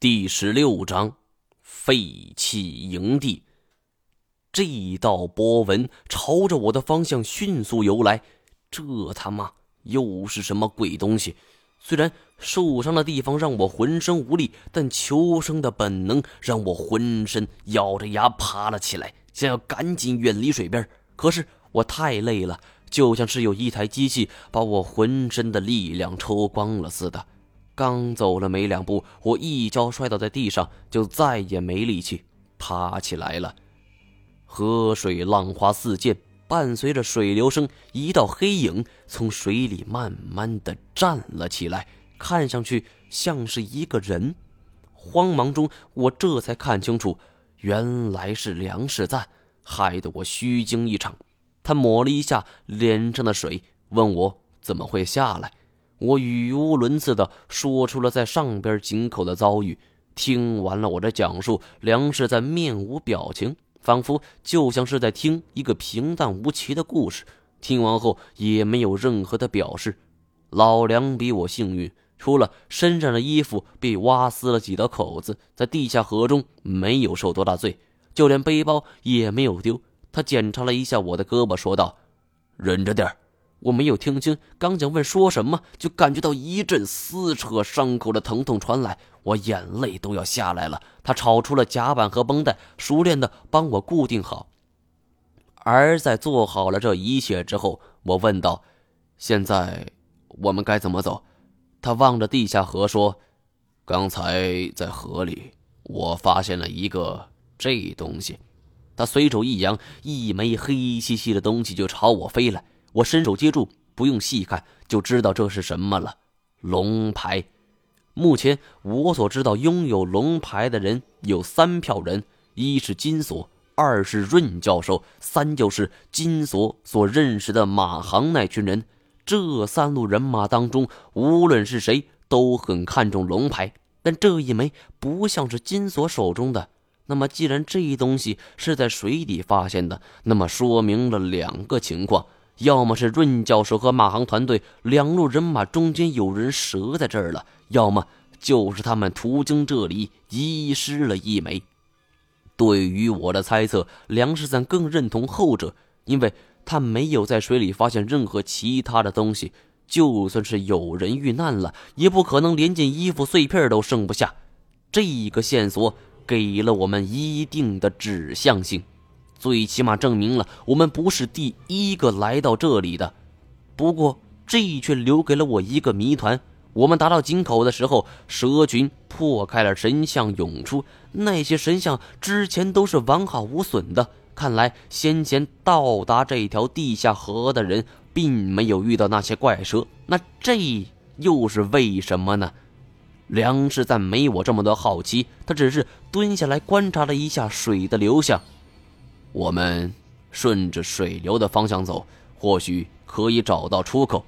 第十六章，废弃营地。这道波纹朝着我的方向迅速游来，这他妈又是什么鬼东西？虽然受伤的地方让我浑身无力，但求生的本能让我浑身咬着牙爬了起来，想要赶紧远离水边。可是我太累了，就像是有一台机器把我浑身的力量抽光了似的。刚走了没两步，我一跤摔倒在地上，就再也没力气爬起来了。河水浪花四溅，伴随着水流声，一道黑影从水里慢慢的站了起来，看上去像是一个人。慌忙中，我这才看清楚，原来是梁世赞，害得我虚惊一场。他抹了一下脸上的水，问我怎么会下来。我语无伦次地说出了在上边井口的遭遇。听完了我的讲述，梁氏在面无表情，仿佛就像是在听一个平淡无奇的故事。听完后也没有任何的表示。老梁比我幸运，除了身上的衣服被挖撕了几道口子，在地下河中没有受多大罪，就连背包也没有丢。他检查了一下我的胳膊，说道：“忍着点儿。”我没有听清，刚想问说什么，就感觉到一阵撕扯伤口的疼痛传来，我眼泪都要下来了。他抄出了夹板和绷带，熟练的帮我固定好。而在做好了这一切之后，我问道：“现在我们该怎么走？”他望着地下河说：“刚才在河里，我发现了一个这东西。”他随手一扬，一枚黑漆漆的东西就朝我飞来。我伸手接住，不用细看就知道这是什么了。龙牌。目前我所知道拥有龙牌的人有三票人：一是金锁，二是润教授，三就是金锁所认识的马航那群人。这三路人马当中，无论是谁都很看重龙牌，但这一枚不像是金锁手中的。那么，既然这东西是在水底发现的，那么说明了两个情况。要么是润教授和马航团队两路人马中间有人折在这儿了，要么就是他们途经这里遗失了一枚。对于我的猜测，梁世赞更认同后者，因为他没有在水里发现任何其他的东西，就算是有人遇难了，也不可能连件衣服碎片都剩不下。这个线索给了我们一定的指向性。最起码证明了我们不是第一个来到这里的，不过这却留给了我一个谜团。我们达到井口的时候，蛇群破开了神像涌出，那些神像之前都是完好无损的。看来先前到达这条地下河的人并没有遇到那些怪蛇，那这又是为什么呢？梁世赞没我这么多好奇，他只是蹲下来观察了一下水的流向。我们顺着水流的方向走，或许可以找到出口。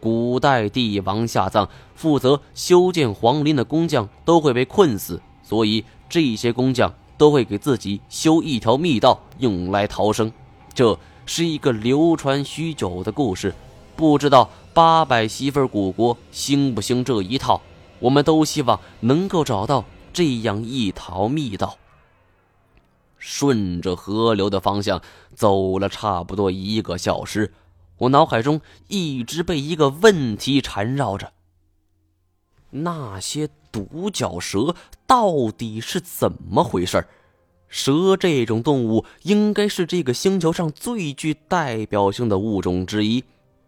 古代帝王下葬，负责修建皇陵的工匠都会被困死，所以这些工匠都会给自己修一条密道，用来逃生。这是一个流传许久的故事，不知道八百媳妇古国兴不兴这一套？我们都希望能够找到这样一条密道。顺着河流的方向走了差不多一个小时，我脑海中一直被一个问题缠绕着：那些独角蛇到底是怎么回事？蛇这种动物应该是这个星球上最具代表性的物种之一，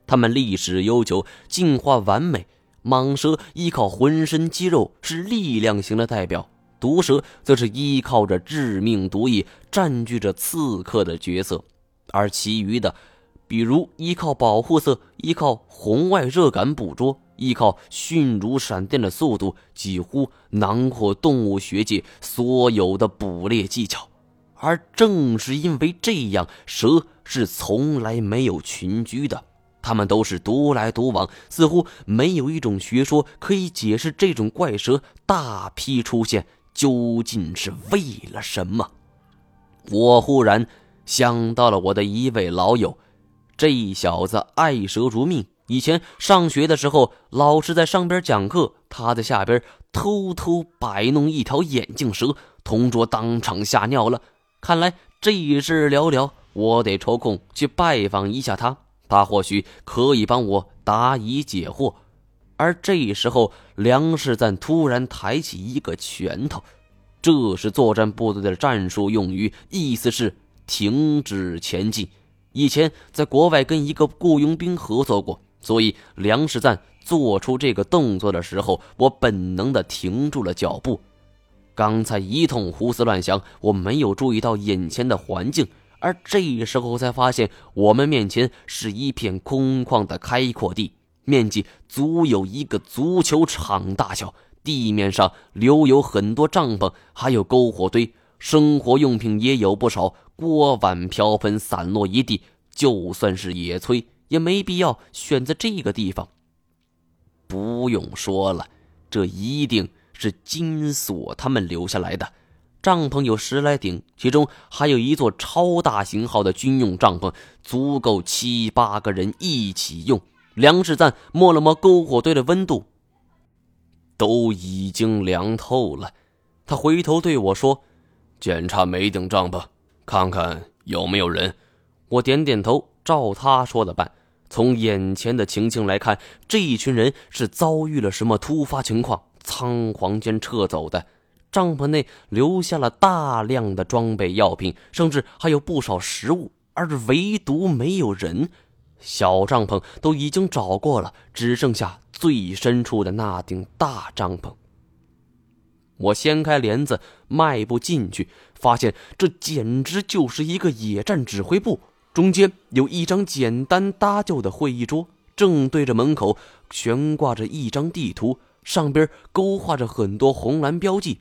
它们历史悠久，进化完美。蟒蛇依靠浑身肌肉，是力量型的代表。毒蛇则是依靠着致命毒液占据着刺客的角色，而其余的，比如依靠保护色、依靠红外热感捕捉、依靠迅如闪电的速度，几乎囊括动物学界所有的捕猎技巧。而正是因为这样，蛇是从来没有群居的，它们都是独来独往，似乎没有一种学说可以解释这种怪蛇大批出现。究竟是为了什么？我忽然想到了我的一位老友，这小子爱蛇如命，以前上学的时候，老师在上边讲课，他在下边偷偷摆弄一条眼镜蛇，同桌当场吓尿了。看来这事了了，我得抽空去拜访一下他，他或许可以帮我答疑解惑。而这时候，梁世赞突然抬起一个拳头，这是作战部队的战术用语，意思是停止前进。以前在国外跟一个雇佣兵合作过。所以，梁世赞做出这个动作的时候，我本能的停住了脚步。刚才一通胡思乱想，我没有注意到眼前的环境，而这时候才发现，我们面前是一片空旷的开阔地，面积足有一个足球场大小。地面上留有很多帐篷，还有篝火堆，生活用品也有不少，锅碗瓢盆散落一地。就算是野炊。也没必要选择这个地方。不用说了，这一定是金锁他们留下来的。帐篷有十来顶，其中还有一座超大型号的军用帐篷，足够七八个人一起用。梁志赞摸了摸篝火堆的温度，都已经凉透了。他回头对我说：“检查每顶帐篷，看看有没有人。”我点点头，照他说的办。从眼前的情形来看，这一群人是遭遇了什么突发情况，仓皇间撤走的。帐篷内留下了大量的装备、药品，甚至还有不少食物，而唯独没有人。小帐篷都已经找过了，只剩下最深处的那顶大帐篷。我掀开帘子，迈步进去，发现这简直就是一个野战指挥部。中间有一张简单搭就的会议桌，正对着门口悬挂着一张地图，上边勾画着很多红蓝标记。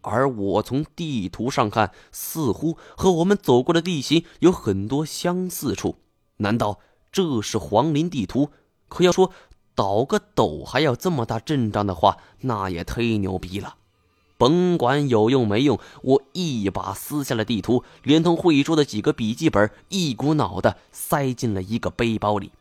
而我从地图上看，似乎和我们走过的地形有很多相似处。难道这是皇陵地图？可要说倒个斗还要这么大阵仗的话，那也忒牛逼了。甭管有用没用，我一把撕下了地图，连同会议桌的几个笔记本，一股脑的塞进了一个背包里。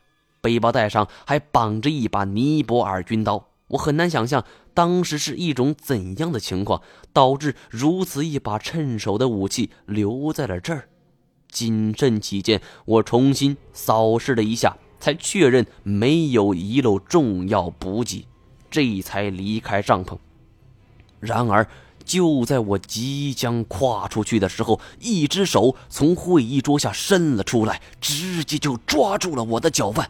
背包带上还绑着一把尼泊尔军刀。我很难想象当时是一种怎样的情况，导致如此一把趁手的武器留在了这儿。谨慎起见，我重新扫视了一下，才确认没有遗漏重要补给，这才离开帐篷。然而，就在我即将跨出去的时候，一只手从会议桌下伸了出来，直接就抓住了我的脚腕。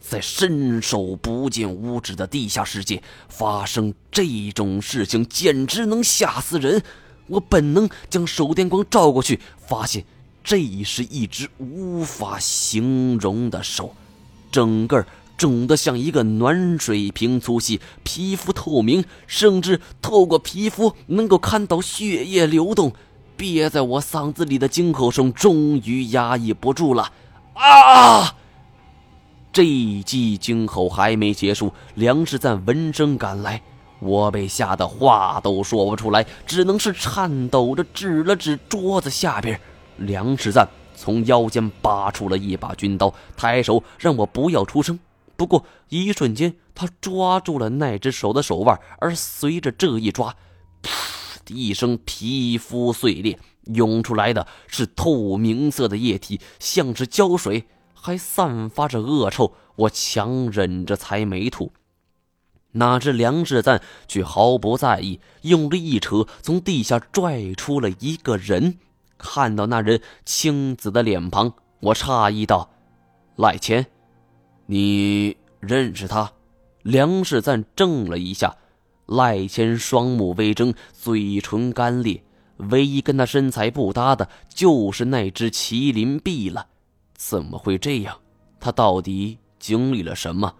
在伸手不见五指的地下世界，发生这种事情简直能吓死人。我本能将手电光照过去，发现这是一只无法形容的手，整个。肿得像一个暖水瓶粗细，皮肤透明，甚至透过皮肤能够看到血液流动。憋在我嗓子里的惊吼声终于压抑不住了！啊！这一记惊吼还没结束，梁世赞闻声赶来，我被吓得话都说不出来，只能是颤抖着指了指桌子下边。梁世赞从腰间拔出了一把军刀，抬手让我不要出声。不过一瞬间，他抓住了那只手的手腕，而随着这一抓，噗的一声，皮肤碎裂，涌出来的是透明色的液体，像是胶水，还散发着恶臭。我强忍着才没吐。哪知梁志赞却毫不在意，用力一扯，从地下拽出了一个人。看到那人青紫的脸庞，我诧异道：“赖谦。”你认识他？梁世赞怔了一下，赖谦双目微睁，嘴唇干裂。唯一跟他身材不搭的，就是那只麒麟臂了。怎么会这样？他到底经历了什么？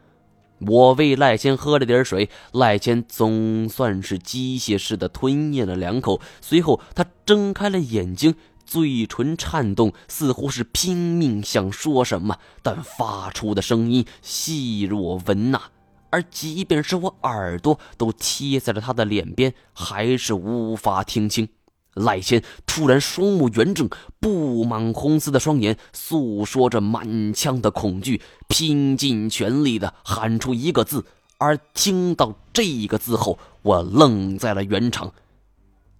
我喂赖谦喝了点水，赖谦总算是机械式的吞咽了两口，随后他睁开了眼睛。嘴唇颤动，似乎是拼命想说什么，但发出的声音细若蚊呐。而即便是我耳朵都贴在了他的脸边，还是无法听清。赖谦突然双目圆睁，布满红丝的双眼诉说着满腔的恐惧，拼尽全力的喊出一个字。而听到这个字后，我愣在了原场。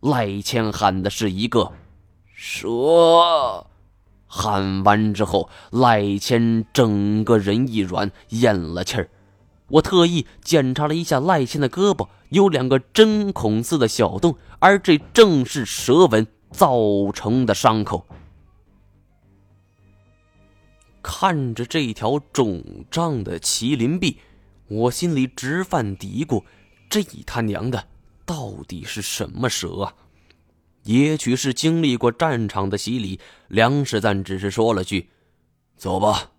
赖谦喊的是一个“蛇”，喊完之后，赖谦整个人一软，咽了气儿。我特意检查了一下赖谦的胳膊，有两个针孔似的小洞，而这正是蛇纹造成的伤口。看着这条肿胀的麒麟臂。我心里直犯嘀咕：这他娘的到底是什么蛇啊？也许是经历过战场的洗礼，梁世赞只是说了句：“走吧。”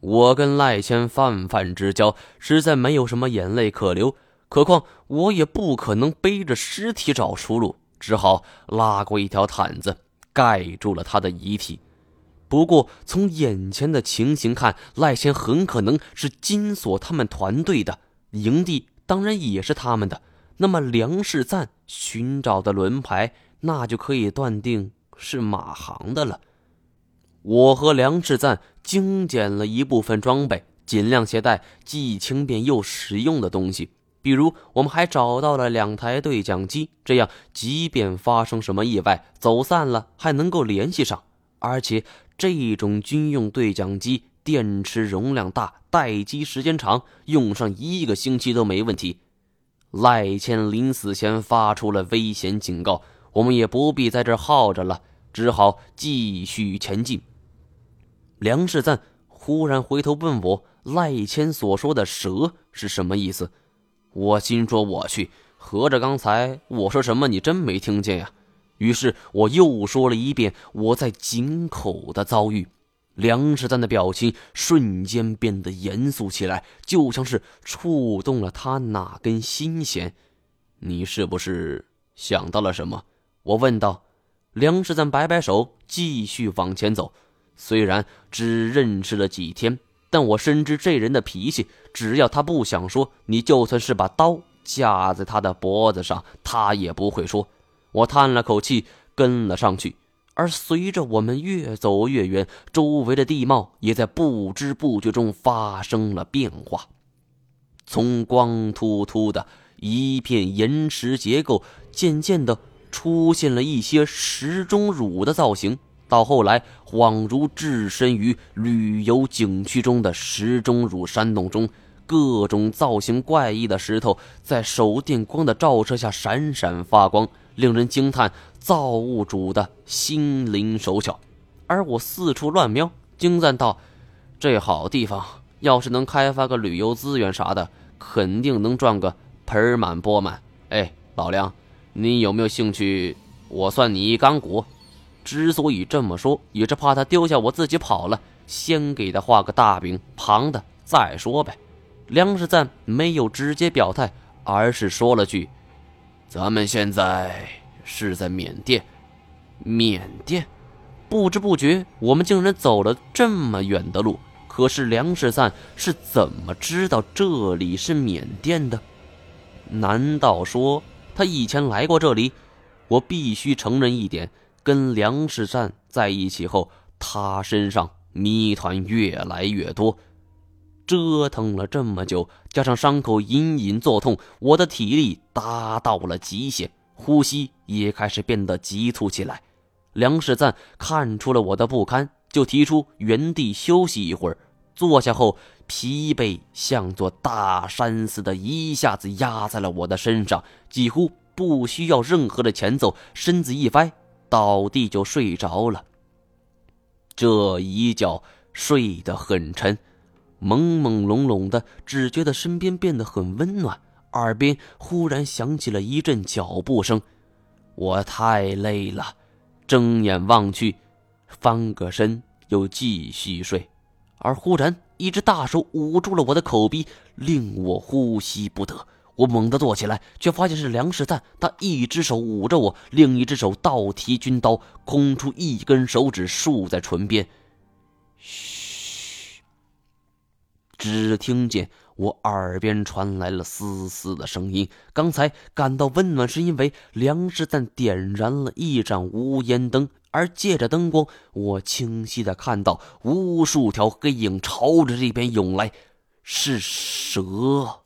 我跟赖谦泛泛之交，实在没有什么眼泪可流。何况我也不可能背着尸体找出路，只好拉过一条毯子盖住了他的遗体。不过，从眼前的情形看，赖谦很可能是金锁他们团队的营地，当然也是他们的。那么，梁世赞寻找的轮牌，那就可以断定是马航的了。我和梁世赞精简了一部分装备，尽量携带既轻便又实用的东西。比如，我们还找到了两台对讲机，这样即便发生什么意外，走散了还能够联系上，而且。这种军用对讲机电池容量大，待机时间长，用上一个星期都没问题。赖谦临死前发出了危险警告，我们也不必在这耗着了，只好继续前进。梁世赞忽然回头问我：“赖谦所说的蛇是什么意思？”我心说：“我去，合着刚才我说什么，你真没听见呀？”于是我又说了一遍我在井口的遭遇，梁世赞的表情瞬间变得严肃起来，就像是触动了他哪根心弦。你是不是想到了什么？我问道。梁世赞摆摆手，继续往前走。虽然只认识了几天，但我深知这人的脾气，只要他不想说，你就算是把刀架在他的脖子上，他也不会说。我叹了口气，跟了上去。而随着我们越走越远，周围的地貌也在不知不觉中发生了变化。从光秃秃的一片岩石结构，渐渐的出现了一些石钟乳的造型，到后来恍如置身于旅游景区中的石钟乳山洞中。各种造型怪异的石头在手电光的照射下闪闪发光。令人惊叹造物主的心灵手巧，而我四处乱瞄，惊赞道：“这好地方，要是能开发个旅游资源啥的，肯定能赚个盆满钵满。”哎，老梁，你有没有兴趣？我算你一干股。之所以这么说，也是怕他丢下我自己跑了，先给他画个大饼，旁的再说呗。梁世赞没有直接表态，而是说了句。咱们现在是在缅甸，缅甸，不知不觉我们竟然走了这么远的路。可是梁世赞是怎么知道这里是缅甸的？难道说他以前来过这里？我必须承认一点：跟梁世赞在一起后，他身上谜团越来越多。折腾了这么久，加上伤口隐隐作痛，我的体力达到了极限，呼吸也开始变得急促起来。梁世赞看出了我的不堪，就提出原地休息一会儿。坐下后，疲惫像座大山似的，一下子压在了我的身上，几乎不需要任何的前奏，身子一歪，倒地就睡着了。这一觉睡得很沉。朦朦胧胧的，只觉得身边变得很温暖，耳边忽然响起了一阵脚步声。我太累了，睁眼望去，翻个身又继续睡。而忽然，一只大手捂住了我的口鼻，令我呼吸不得。我猛地坐起来，却发现是梁世赞。他一只手捂着我，另一只手倒提军刀，空出一根手指竖在唇边。嘘。只听见我耳边传来了嘶嘶的声音。刚才感到温暖，是因为梁世赞点燃了一盏无烟灯，而借着灯光，我清晰的看到无数条黑影朝着这边涌来，是蛇。